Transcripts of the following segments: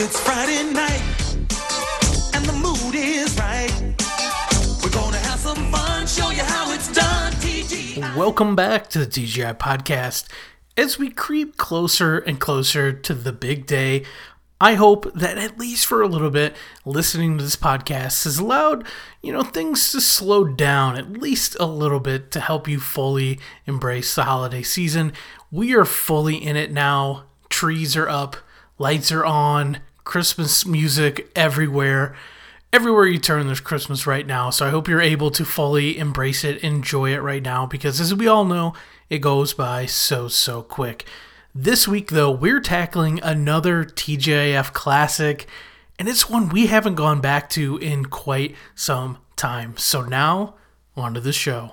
It's Friday night, and the mood is right. We're gonna have some fun, show you how it's done. TG. Welcome back to the TGI Podcast. As we creep closer and closer to the big day, I hope that at least for a little bit, listening to this podcast has allowed, you know, things to slow down at least a little bit to help you fully embrace the holiday season. We are fully in it now. Trees are up, lights are on, Christmas music everywhere. Everywhere you turn, there's Christmas right now. So I hope you're able to fully embrace it, enjoy it right now, because as we all know, it goes by so, so quick. This week, though, we're tackling another TGIF classic, and it's one we haven't gone back to in quite some time. So now, on to the show.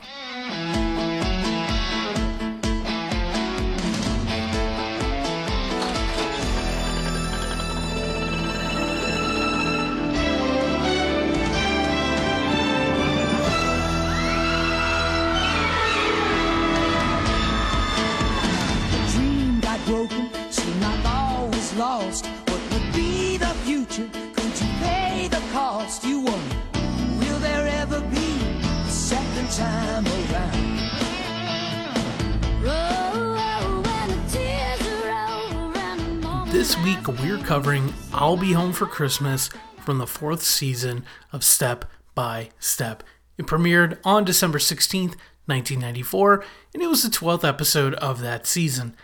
We're covering I'll Be Home for Christmas from the fourth season of Step by Step. It premiered on December 16th, 1994, and it was the 12th episode of that season.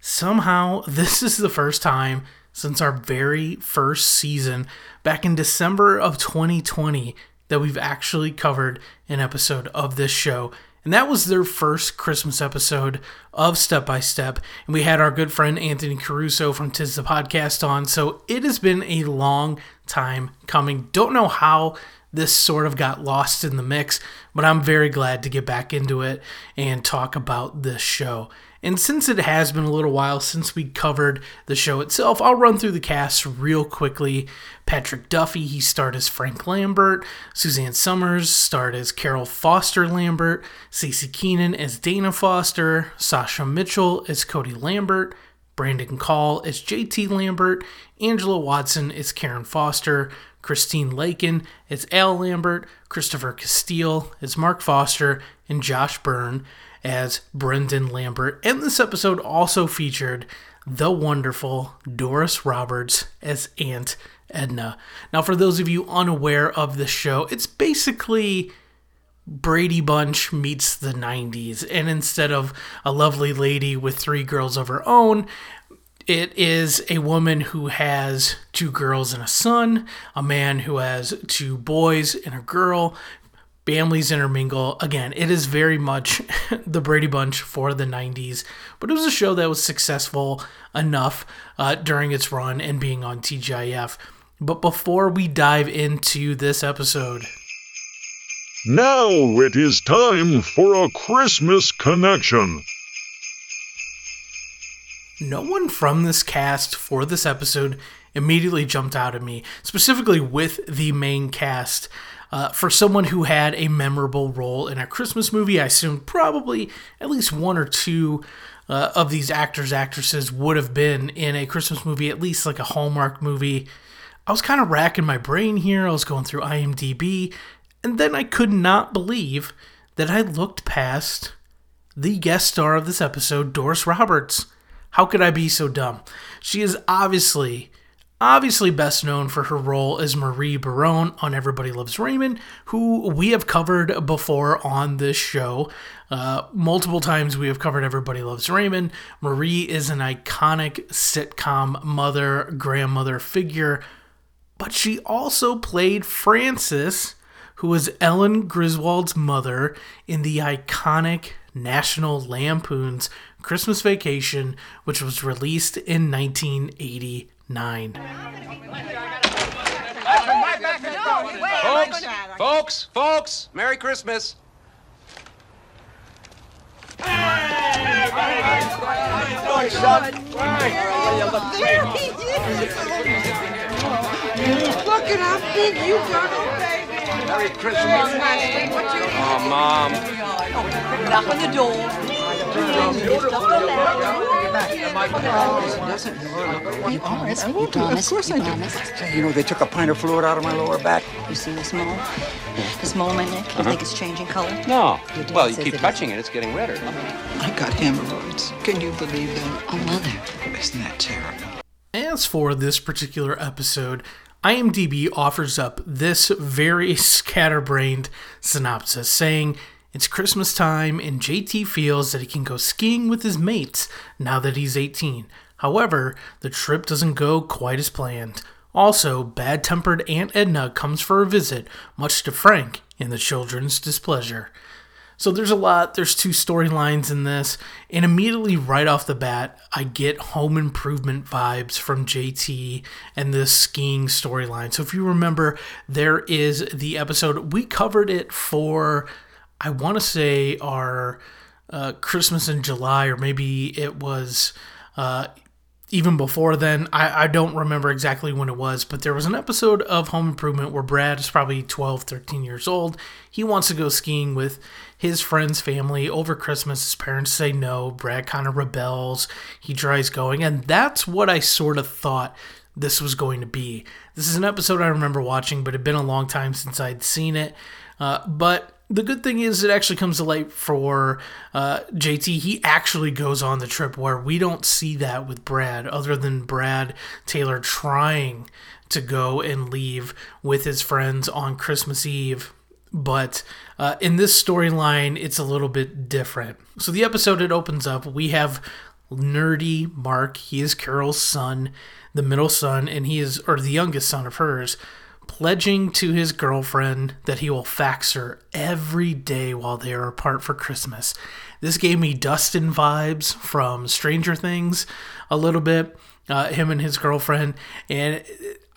Somehow, this is the first time since our very first season back in December of 2020 that we've actually covered an episode of this show. And that was their first Christmas episode of Step by Step. And we had our good friend Anthony Caruso from Tis the Podcast on. So it has been a long time coming. Don't know how this sort of got lost in the mix, but I'm very glad to get back into it and talk about this show. And since it has been a little while since we covered the show itself, I'll run through the cast real quickly. Patrick Duffy, he starred as Frank Lambert. Suzanne Somers starred as Carol Foster Lambert. Staci Keanan as Dana Foster. Sasha Mitchell as Cody Lambert. Brandon Call as JT Lambert. Angela Watson as Karen Foster. Christine Lakin as Al Lambert. Christopher Castile as Mark Foster. And Josh Byrne as Brendan Lambert. And this episode also featured the wonderful Doris Roberts as Aunt Edna. Now, for those of you unaware of the show, it's basically Brady Bunch meets the 90s. And instead of a lovely lady with three girls of her own, it is a woman who has two girls and a son, a man who has two boys and a girl. Families intermingle. Again, it is very much the Brady Bunch for the 90s, but it was a show that was successful enough uh, during its run and being on TGIF. But before we dive into this episode, Now it is time for a Christmas connection. no one from this cast for this episode immediately jumped out at me, specifically with the main cast. Uh, for someone who had a memorable role in a Christmas movie, I assume probably at least one or two uh, of these actors, actresses would have been in a Christmas movie, at least like a Hallmark movie. I was kind of racking my brain here. I was going through IMDb, and then I could not believe that I looked past the guest star of this episode, Doris Roberts. How could I be so dumb? She is obviously, obviously best known for her role as Marie Barone on Everybody Loves Raymond, who we have covered before on this show. Uh, multiple times we have covered Everybody Loves Raymond. Marie is an iconic sitcom mother, grandmother figure, but she also played Frances, who was Ellen Griswold's mother in the iconic National Lampoon's Christmas Vacation, which was released in 1989. Folks, folks, folks, Merry Christmas. Look at how big you got it, baby. Merry Christmas. Oh, Mom. Knock on the door. Lift up the lamp. It back. Doesn't look. You promise? You promise? Of course you I do. promise? Say, you know, they took a pint of fluid out of my lower back. You see this mole? This mole on my neck? You uh-huh. think it's changing color? No. Well, you keep it touching it, it's getting redder. I got hemorrhoids. Can you believe that? Oh, mother. Isn't that terrible? As for this particular episode, IMDb offers up this very scatterbrained synopsis saying it's Christmas time and JT feels that he can go skiing with his mates now that he's 18. However, the trip doesn't go quite as planned. Also, bad tempered Aunt Edna comes for a visit, much to Frank and the children's displeasure. So there's a lot, there's two storylines in this, and immediately right off the bat, I get home improvement vibes from JT and the skiing storyline. So if you remember, there is the episode, we covered it for, I want to say, our uh, Christmas in July, or maybe it was. Uh, even before then, I, I don't remember exactly when it was, but there was an episode of Home Improvement where Brad is probably 12, 13 years old. He wants to go skiing with his friend's family over Christmas. His parents say no. Brad kind of rebels. He tries going, and that's what I sort of thought this was going to be. This is an episode I remember watching, but it had been a long time since I'd seen it. Uh, but the good thing is it actually comes to light for uh, JT. He actually goes on the trip where we don't see that with Brad, other than Brad Taylor trying to go and leave with his friends on Christmas Eve. But uh, in this storyline, it's a little bit different. So the episode it opens up, we have nerdy Mark. He is Carol's son, the middle son, and he is or the youngest son of hers pledging to his girlfriend that he will fax her every day while they are apart for Christmas. This gave me Dustin vibes from Stranger Things a little bit, uh, him and his girlfriend. And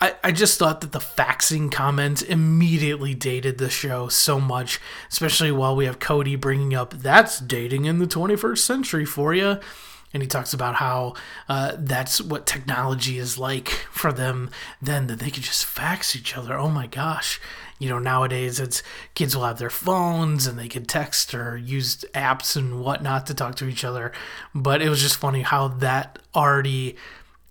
I, I just thought that the faxing comments immediately dated the show so much, especially while we have Cody bringing up that's dating in the 21st century for you and he talks about how uh, that's what technology is like for them then that they could just fax each other. Oh my gosh. You know nowadays it's kids will have their phones and they can text or use apps and whatnot to talk to each other. But it was just funny how that already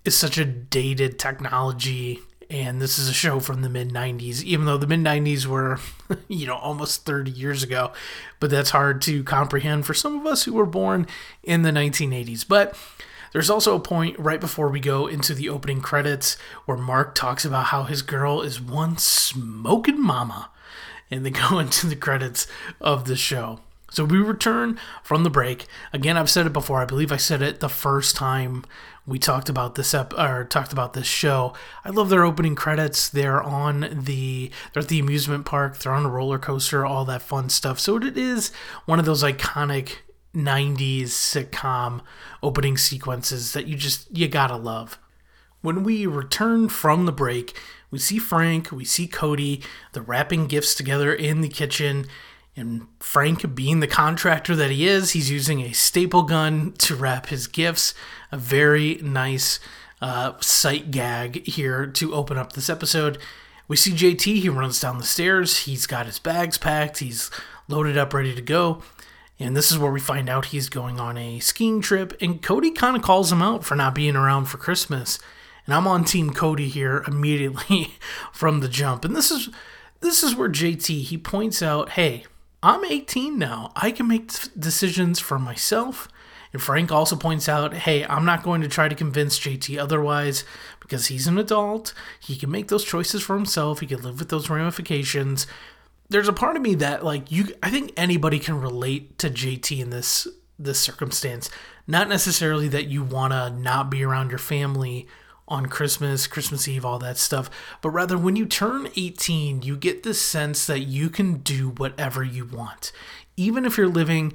is such a dated technology and this is a show from the mid 90s even though the mid 90s were you know almost 30 years ago but that's hard to comprehend for some of us who were born in the 1980s but there's also a point right before we go into the opening credits where Mark talks about how his girl is one smoking mama and they go into the credits of the show. So we return from the break. Again, I've said it before. I believe I said it the first time we talked about this ep- or talked about this show. I love their opening credits. They're on the they're at the amusement park. They're on a roller coaster, all that fun stuff. So it is one of those iconic 90s sitcom opening sequences that you just you got to love. When we return from the break, we see Frank, we see Cody, they're wrapping gifts together in the kitchen. And Frank, being the contractor that he is, he's using a staple gun to wrap his gifts. A very nice uh, sight gag here to open up this episode. We see JT, he runs down the stairs. He's got his bags packed, he's loaded up, ready to go. And this is where we find out he's going on a skiing trip. And Cody kind of calls him out for not being around for Christmas. And I'm on Team Cody here immediately from the jump. And this is this is where JT he points out, "Hey, I'm 18 now. I can make decisions for myself." And Frank also points out, "Hey, I'm not going to try to convince JT otherwise because he's an adult. He can make those choices for himself. He can live with those ramifications." There's a part of me that like you I think anybody can relate to JT in this this circumstance. Not necessarily that you want to not be around your family on Christmas, Christmas Eve, all that stuff. But rather, when you turn 18, you get this sense that you can do whatever you want. Even if you're living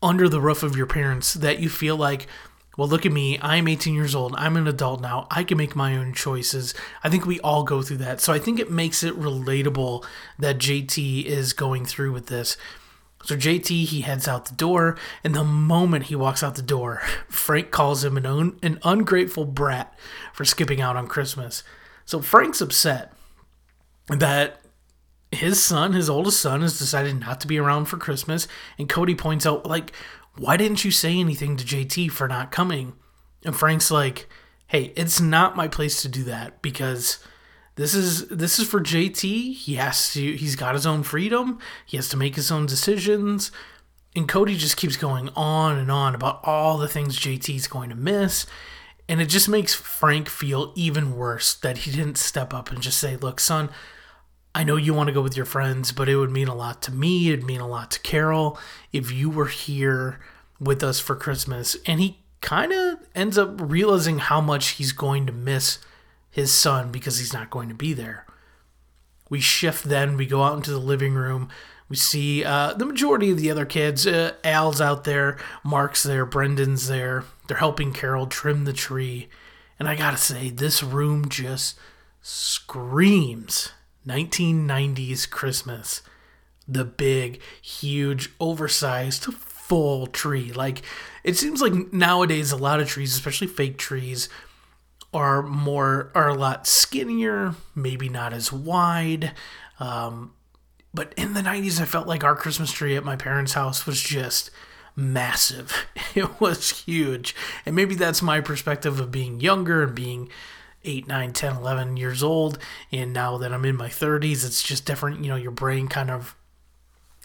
under the roof of your parents, that you feel like, well, look at me. I'm 18 years old. I'm an adult now. I can make my own choices. I think we all go through that. So I think it makes it relatable that JT is going through with this. So JT he heads out the door, and the moment he walks out the door, Frank calls him an un- an ungrateful brat for skipping out on Christmas. So Frank's upset that his son, his oldest son, has decided not to be around for Christmas, and Cody points out like why didn't you say anything to JT for not coming? And Frank's like, hey, it's not my place to do that because this is this is for JT. He has to he's got his own freedom. He has to make his own decisions. And Cody just keeps going on and on about all the things JT's going to miss. And it just makes Frank feel even worse that he didn't step up and just say, Look, son, I know you want to go with your friends, but it would mean a lot to me. It'd mean a lot to Carol if you were here with us for Christmas. And he kind of ends up realizing how much he's going to miss his son because he's not going to be there. We shift then, we go out into the living room. We see uh, the majority of the other kids. Uh, Al's out there, Mark's there, Brendan's there. They're helping Carol trim the tree. And I gotta say, this room just screams 1990s Christmas. The big, huge, oversized, full tree. Like, it seems like nowadays a lot of trees, especially fake trees, are more are a lot skinnier, maybe not as wide. Um, but in the 90s, I felt like our Christmas tree at my parents' house was just massive. It was huge. And maybe that's my perspective of being younger and being 8, 9, 10, 11 years old. And now that I'm in my 30s, it's just different. You know, your brain kind of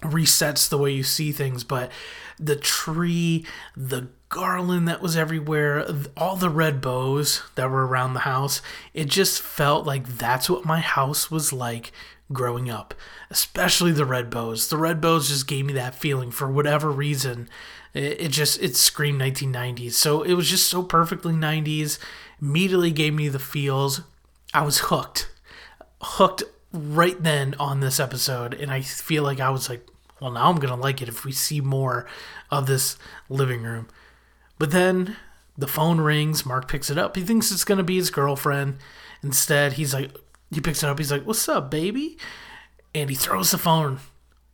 resets the way you see things. But the tree, the garland that was everywhere, all the red bows that were around the house, it just felt like that's what my house was like growing up, especially the red bows. The red bows just gave me that feeling for whatever reason. It, just it screamed 1990s. So it was just so perfectly 90s. Immediately gave me the feels. I was hooked. Hooked right then on this episode and I feel like I was like, well now I'm going to like it if we see more of this living room. But then the phone rings, Mark picks it up. He thinks it's going to be his girlfriend. Instead, he's like he picks it up. He's like, "What's up, baby?" And he throws the phone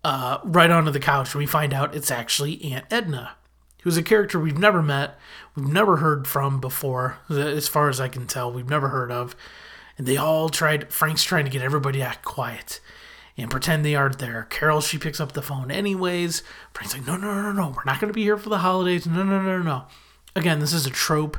uh, right onto the couch, and we find out it's actually Aunt Edna, who's a character we've never met, we've never heard from before, as far as I can tell. We've never heard of, and they all tried. Frank's trying to get everybody to act quiet and pretend they aren't there. Carol, she picks up the phone anyways. Frank's like, "No, no, no, no, we're not going to be here for the holidays. No, no, no, no." Again, this is a trope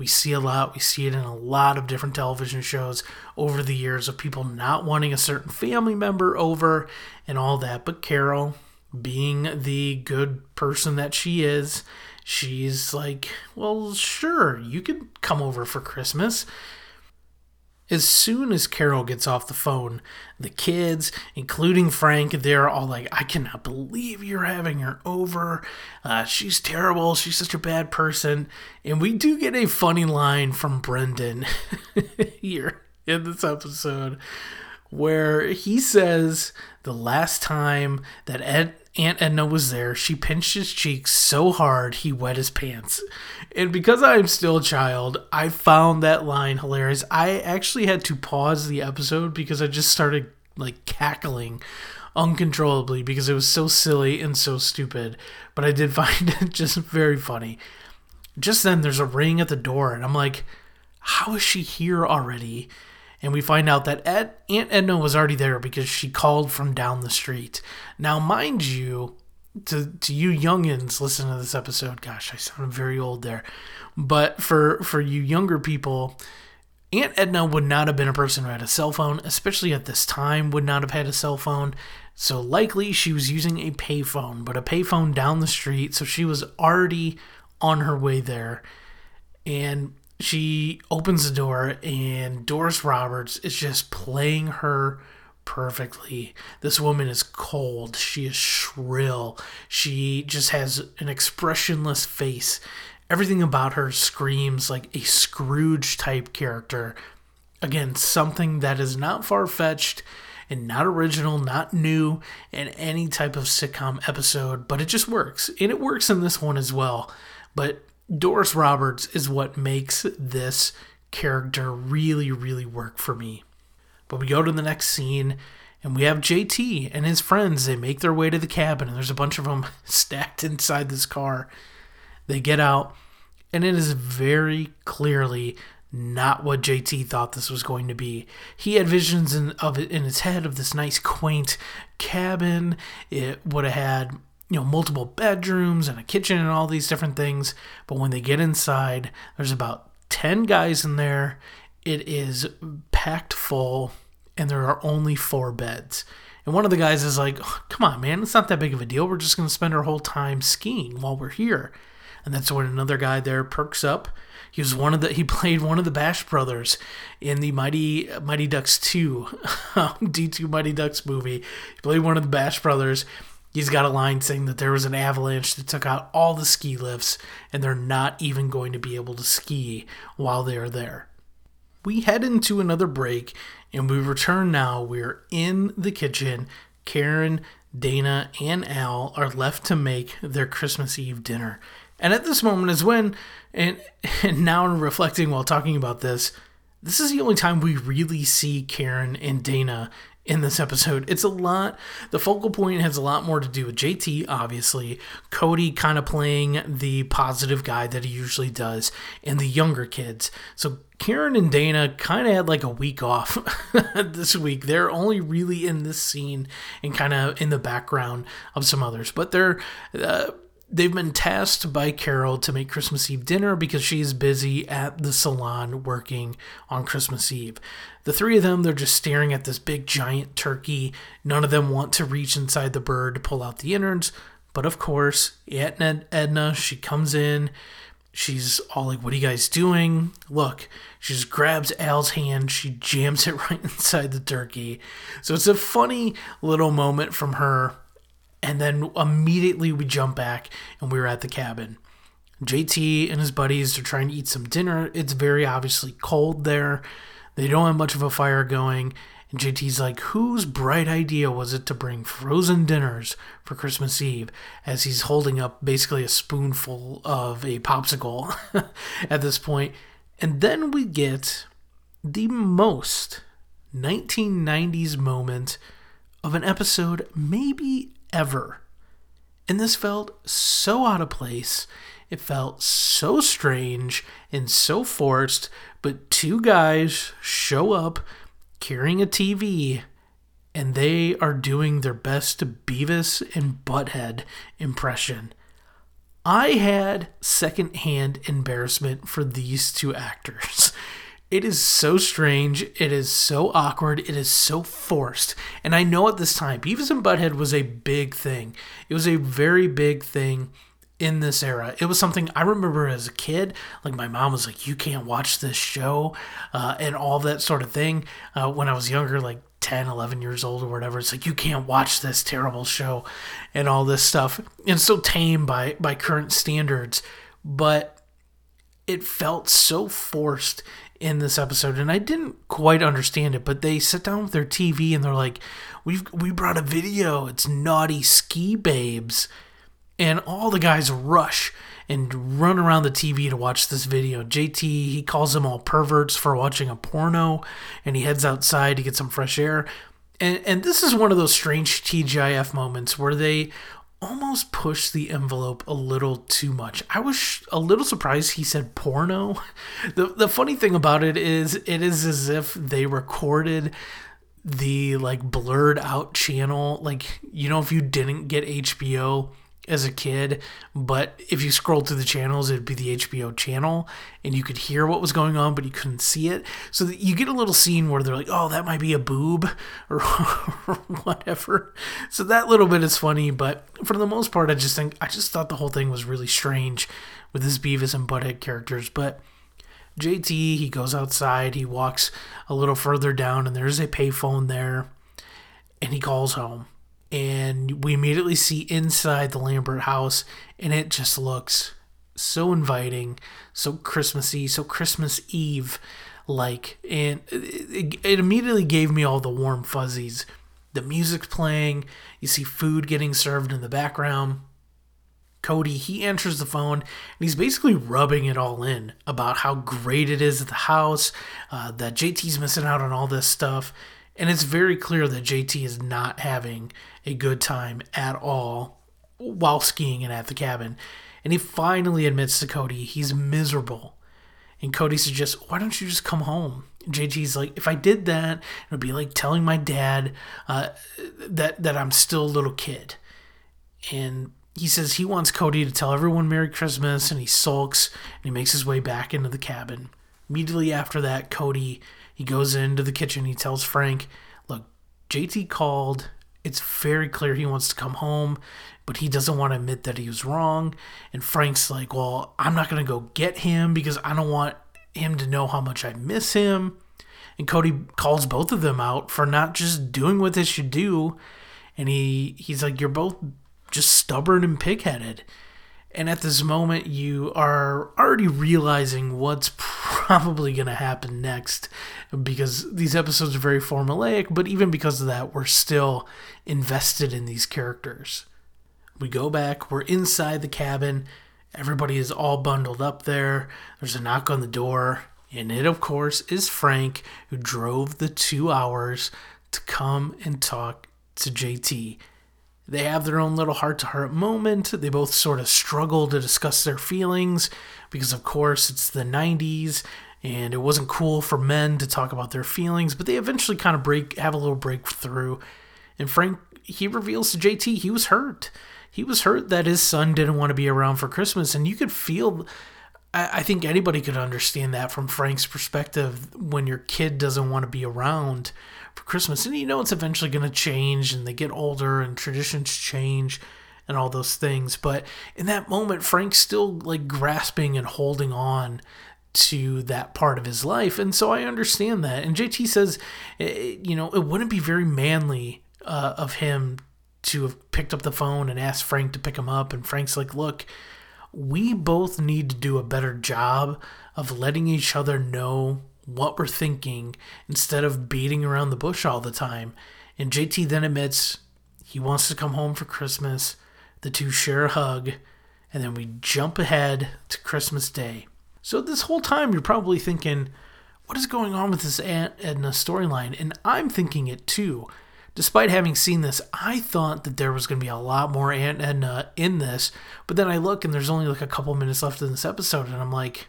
we see a lot. We see it in a lot of different television shows over the years of people not wanting a certain family member over and all that. But Carol, being the good person that she is, she's like, well, sure, you can come over for Christmas. As soon as Carol gets off the phone, the kids, including Frank, they're all like, I cannot believe you're having her over. Uh, she's terrible. She's such a bad person. And we do get a funny line from Brendan here in this episode where he says the last time that Ed, Aunt Edna was there, she pinched his cheeks so hard he wet his pants. And because I'm still a child, I found that line hilarious. I actually had to pause the episode because I just started like cackling uncontrollably because it was so silly and so stupid. But I did find it just very funny. Just then, there's a ring at the door, and I'm like, how is she here already? And we find out that Ed, Aunt Edna was already there because she called from down the street. Now, mind you, to to you youngins listen to this episode, gosh, I sound very old there, but for for you younger people, Aunt Edna would not have been a person who had a cell phone, especially at this time, would not have had a cell phone. So likely she was using a payphone, but a payphone down the street, so she was already on her way there. And she opens the door and Doris Roberts is just playing her perfectly. This woman is cold. She is shrill. She just has an expressionless face. Everything about her screams like a Scrooge type character. Again, something that is not far fetched and not original, not new in any type of sitcom episode, but it just works. And it works in this one as well. But Doris Roberts is what makes this character really, really work for me. But we go to the next scene and we have JT and his friends. They make their way to the cabin and there's a bunch of them stacked inside this car. They get out and it is very clearly not what JT thought this was going to be. He had visions in, of it in his head of this nice, quaint cabin. It would have had you know, multiple bedrooms and a kitchen and all these different things. But when they get inside, there's about 10 guys in there. It is packed full, and there are only four beds. And one of the guys is like, "Oh, Come on, man, it's not that big of a deal. We're just going to spend our whole time skiing while we're here. And that's when another guy there perks up. He was one of the he played one of the Bash brothers in the Mighty Mighty Ducks 2 D2 Mighty Ducks movie. He played one of the Bash brothers. He's got a line saying that there was an avalanche that took out all the ski lifts and they're not even going to be able to ski while they are there. We head into another break and we return now. We're in the kitchen. Karen, Dana, and Al are left to make their Christmas Eve dinner. And at this moment is when, and, and now I'm reflecting while talking about this, this is the only time we really see Karen and Dana in this episode. It's a lot, the focal point has a lot more to do with JT, obviously, Cody kind of playing the positive guy that he usually does, and the younger kids. So Karen and Dana kind of had like a week off this week. They're only really in this scene and kind of in the background of some others, but they're. Uh, They've been tasked by Carol to make Christmas Eve dinner because she's busy at the salon working on Christmas Eve. The three of them, they're just staring at this big giant turkey. None of them want to reach inside the bird to pull out the innards. But of course, Aunt Ed- Edna, she comes in. She's all like, What are you guys doing? Look, she just grabs Al's hand. She jams it right inside the turkey. So it's a funny little moment from her and then immediately we jump back and we're at the cabin. JT and his buddies are trying to eat some dinner. It's very obviously cold there. They don't have much of a fire going. And JT's like, whose bright idea was it to bring frozen dinners for Christmas Eve? As he's holding up basically a spoonful of a popsicle at this point. And then we get the most 1990s moment of an episode, maybe ever. And this felt so out of place. It felt so strange and so forced, but two guys show up carrying a TV and they are doing their best Beavis and Butthead impression. I had secondhand embarrassment for these two actors. It is so strange. It is so awkward. It is so forced. And I know at this time, Beavis and Butthead was a big thing. It was a very big thing in this era. It was something I remember as a kid. Like my mom was like, "You can't watch this show," uh, and all that sort of thing. Uh, when I was younger, like 10, 11 years old or whatever, it's like you can't watch this terrible show, and all this stuff. And so tame by by current standards, but it felt so forced in this episode and I didn't quite understand it but they sit down with their TV and they're like we've we brought a video. It's naughty ski babes. And all the guys rush and run around the TV to watch this video. JT he calls them all perverts for watching a porno and he heads outside to get some fresh air. And and this is one of those strange TGIF moments where they almost pushed the envelope a little too much. I was sh- a little surprised he said porno. The the funny thing about it is it is as if they recorded the like blurred out channel like you know if you didn't get HBO as a kid but if you scrolled through the channels it'd be the HBO channel and you could hear what was going on but you couldn't see it so you get a little scene where they're like oh that might be a boob or, or whatever so that little bit is funny but for the most part I just think I just thought the whole thing was really strange with his Beavis and Butthead characters but JT, he goes outside, he walks a little further down, and there's a payphone there, and he calls home. And we immediately see inside the Lambert house, and it just looks so inviting, so Christmassy, so Christmas Eve like. And it, it immediately gave me all the warm fuzzies. The music's playing, you see food getting served in the background. Cody, he answers the phone and he's basically rubbing it all in about how great it is at the house, uh, that JT's missing out on all this stuff. And it's very clear that JT is not having a good time at all while skiing and at the cabin. And he finally admits to Cody he's miserable. And Cody suggests, why don't you just come home? And JT's like, if I did that, it would be like telling my dad uh, that that I'm still a little kid. And he says he wants Cody to tell everyone Merry Christmas, and he sulks and he makes his way back into the cabin. Immediately after that, Cody he goes into the kitchen. He tells Frank, "Look, JT called. It's very clear he wants to come home, but he doesn't want to admit that he was wrong." And Frank's like, "Well, I'm not gonna go get him because I don't want him to know how much I miss him." And Cody calls both of them out for not just doing what they should do. And he he's like, "You're both just stubborn and pigheaded." And at this moment, you are already realizing what's probably going to happen next because these episodes are very formulaic, but even because of that, we're still invested in these characters. We go back, we're inside the cabin, everybody is all bundled up there. There's a knock on the door, and it, of course, is Frank who drove the two hours to come and talk to JT. They have their own little heart to heart moment. They both sort of struggle to discuss their feelings because, of course, it's the 90s and it wasn't cool for men to talk about their feelings, but they eventually kind of break, have a little breakthrough. And Frank, he reveals to JT he was hurt. He was hurt that his son didn't want to be around for Christmas, and you could feel. I think anybody could understand that from Frank's perspective when your kid doesn't want to be around for Christmas. And you know it's eventually going to change and they get older and traditions change and all those things. But in that moment, Frank's still like grasping and holding on to that part of his life. And so I understand that. And JT says, eh, you know, it wouldn't be very manly uh, of him to have picked up the phone and asked Frank to pick him up. And Frank's like, look, we both need to do a better job of letting each other know what we're thinking instead of beating around the bush all the time. And JT then admits he wants to come home for Christmas. The two share a hug, and then we jump ahead to Christmas Day. So, this whole time, you're probably thinking, what is going on with this Aunt Edna storyline? And I'm thinking it too. Despite having seen this, I thought that there was going to be a lot more Aunt Edna in this, but then I look and there's only like a couple minutes left in this episode, and I'm like,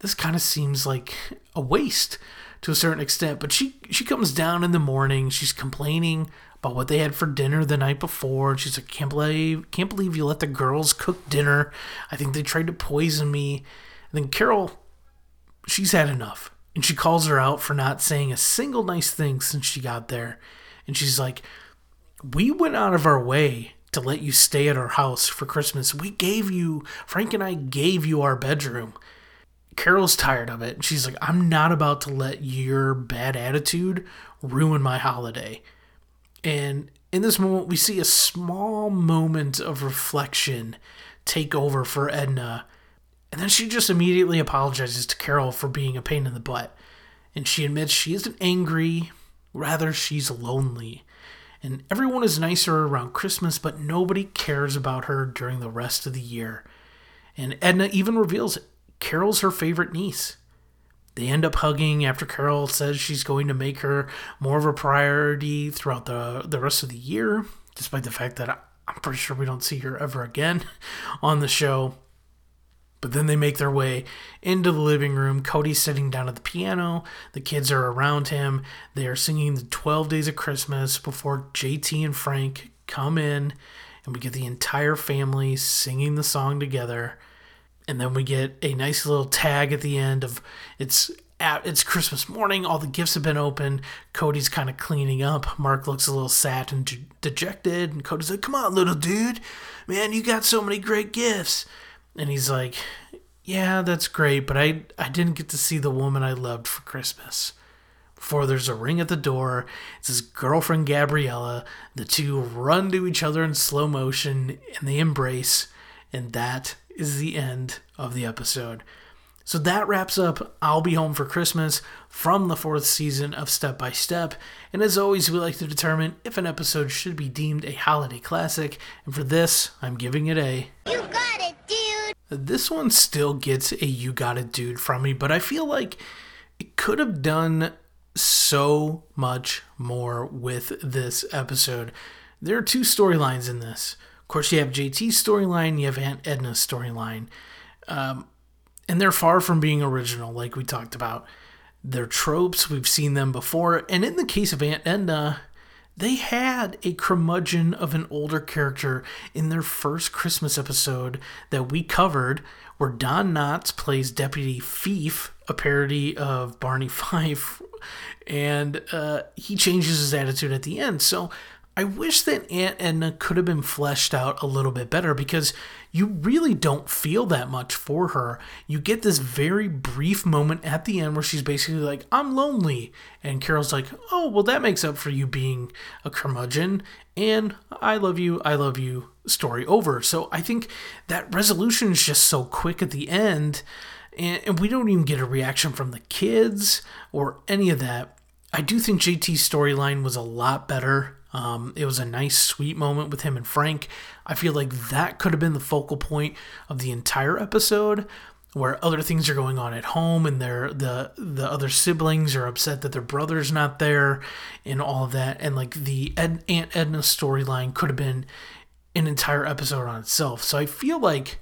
this kind of seems like a waste to a certain extent. But she she comes down in the morning. She's complaining about what they had for dinner the night before. and She's like, can't believe can't believe you let the girls cook dinner. I think they tried to poison me. And then Carol, she's had enough, and she calls her out for not saying a single nice thing since she got there. And she's like, we went out of our way to let you stay at our house for Christmas. We gave you, Frank and I gave you our bedroom. Carol's tired of it. And She's like, I'm not about to let your bad attitude ruin my holiday. And in this moment, we see a small moment of reflection take over for Edna. And then she just immediately apologizes to Carol for being a pain in the butt. And she admits she isn't angry, rather, she's lonely. And everyone is nicer around Christmas, but nobody cares about her during the rest of the year. And Edna even reveals it. Carol's her favorite niece. They end up hugging after Carol says she's going to make her more of a priority throughout the, the rest of the year, despite the fact that I'm pretty sure we don't see her ever again on the show. But then they make their way into the living room. Cody's sitting down at the piano. The kids are around him. They are singing the 12 Days of Christmas before JT and Frank come in, and we get the entire family singing the song together and then we get a nice little tag at the end of it's at, it's Christmas morning. All the gifts have been opened. Cody's kind of cleaning up. Mark looks a little sad and de- dejected, and Cody's like, "Come on, little dude, man, you got so many great gifts." And he's like, "Yeah, that's great, but I I didn't get to see the woman I loved for Christmas." Before there's a ring at the door, it's his girlfriend Gabriella. The two run to each other in slow motion, and they embrace, and that is the end of the episode. So that wraps up I'll Be Home for Christmas from the fourth season of Step by Step. And as always, we like to determine if an episode should be deemed a holiday classic. And for this, I'm giving it a. Dude! This one still gets a You Got It Dude from me, but I feel like it could have done so much more with this episode. There are two storylines in this Of course, you have JT's storyline, you have Aunt Edna's storyline, um, and they're far from being original, like we talked about. They're tropes, we've seen them before, and in the case of Aunt Edna, they had a curmudgeon of an older character in their first Christmas episode that we covered, where Don Knotts plays Deputy Fief, a parody of Barney Fife, and uh, he changes his attitude at the end. So I wish that Aunt Edna could have been fleshed out a little bit better because you really don't feel that much for her. You get this very brief moment at the end where she's basically like, I'm lonely. And Carol's like, Oh, well, that makes up for you being a curmudgeon. And I love you, I love you, story over. So I think that resolution is just so quick at the end. And, and we don't even get a reaction from the kids or any of that. I do think JT's storyline was a lot better um, it was a nice, sweet moment with him and Frank. I feel like that could have been the focal point of the entire episode, where other things are going on at home, and their the the other siblings are upset that their brother's not there, and all of that. And like the Ed, Aunt Edna storyline could have been an entire episode on itself. So I feel like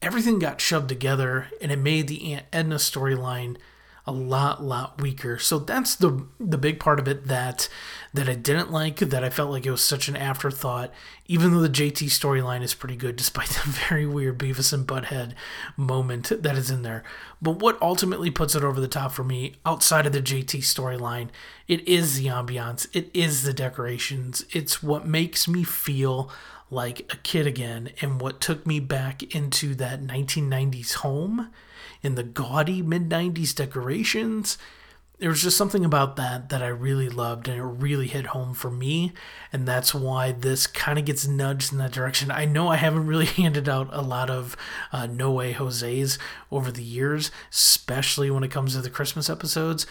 everything got shoved together, and it made the Aunt Edna storyline a lot lot weaker. So that's the the big part of it that that I didn't like that I felt like it was such an afterthought even though the JT storyline is pretty good despite the very weird Beavis and Butthead moment that is in there. But what ultimately puts it over the top for me outside of the JT storyline, it is the ambiance, it is the decorations. It's what makes me feel like a kid again and what took me back into that 1990s home in the gaudy mid 90s decorations. There was just something about that that I really loved and it really hit home for me. And that's why this kind of gets nudged in that direction. I know I haven't really handed out a lot of uh, No Way Jose's over the years, especially when it comes to the Christmas episodes,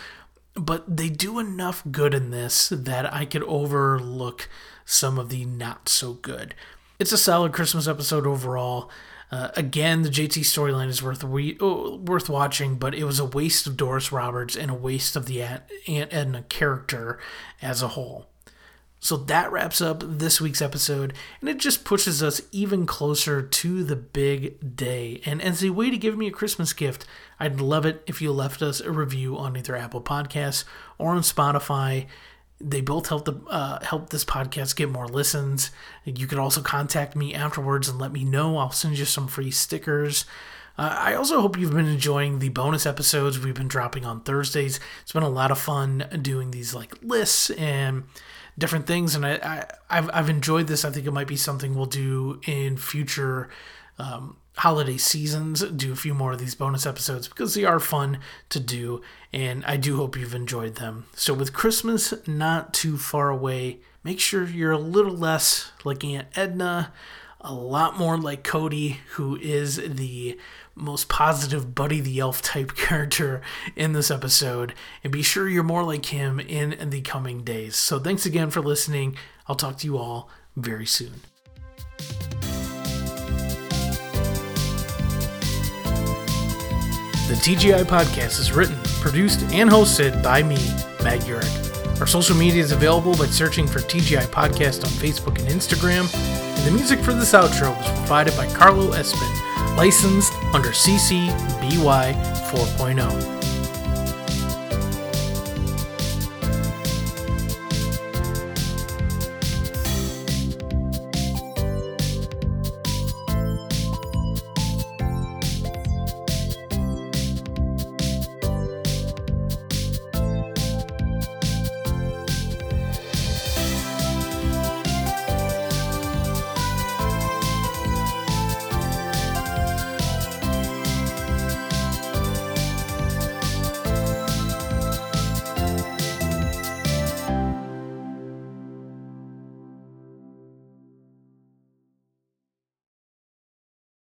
but they do enough good in this that I could overlook some of the not so good. It's a solid Christmas episode overall. Uh, again, the JT storyline is worth oh, worth watching, but it was a waste of Doris Roberts and a waste of the Aunt, Aunt Edna character as a whole. So that wraps up this week's episode, and it just pushes us even closer to the big day. And as a way to give me a Christmas gift, I'd love it if you left us a review on either Apple Podcasts or on Spotify. They both help the uh, help this podcast get more listens. You can also contact me afterwards and let me know. I'll send you some free stickers. Uh, I also hope you've been enjoying the bonus episodes we've been dropping on Thursdays. It's been a lot of fun doing these like lists and different things, and I, I have I've enjoyed this. I think it might be something we'll do in future um, holiday seasons. Do a few more of these bonus episodes because they are fun to do, and I do hope you've enjoyed them. So with Christmas not too far away, make sure you're a little less like Aunt Edna, a lot more like Cody, who is the most positive Buddy the Elf type character in this episode, and be sure you're more like him in the coming days. So thanks again for listening. I'll talk to you all very soon. The TGI podcast is written, produced, and hosted by me, Matt Urich. Our social media is available by searching for TGI Podcast on Facebook and Instagram. And the music for this outro was provided by Carlo Espin, licensed under CC BY 4.0.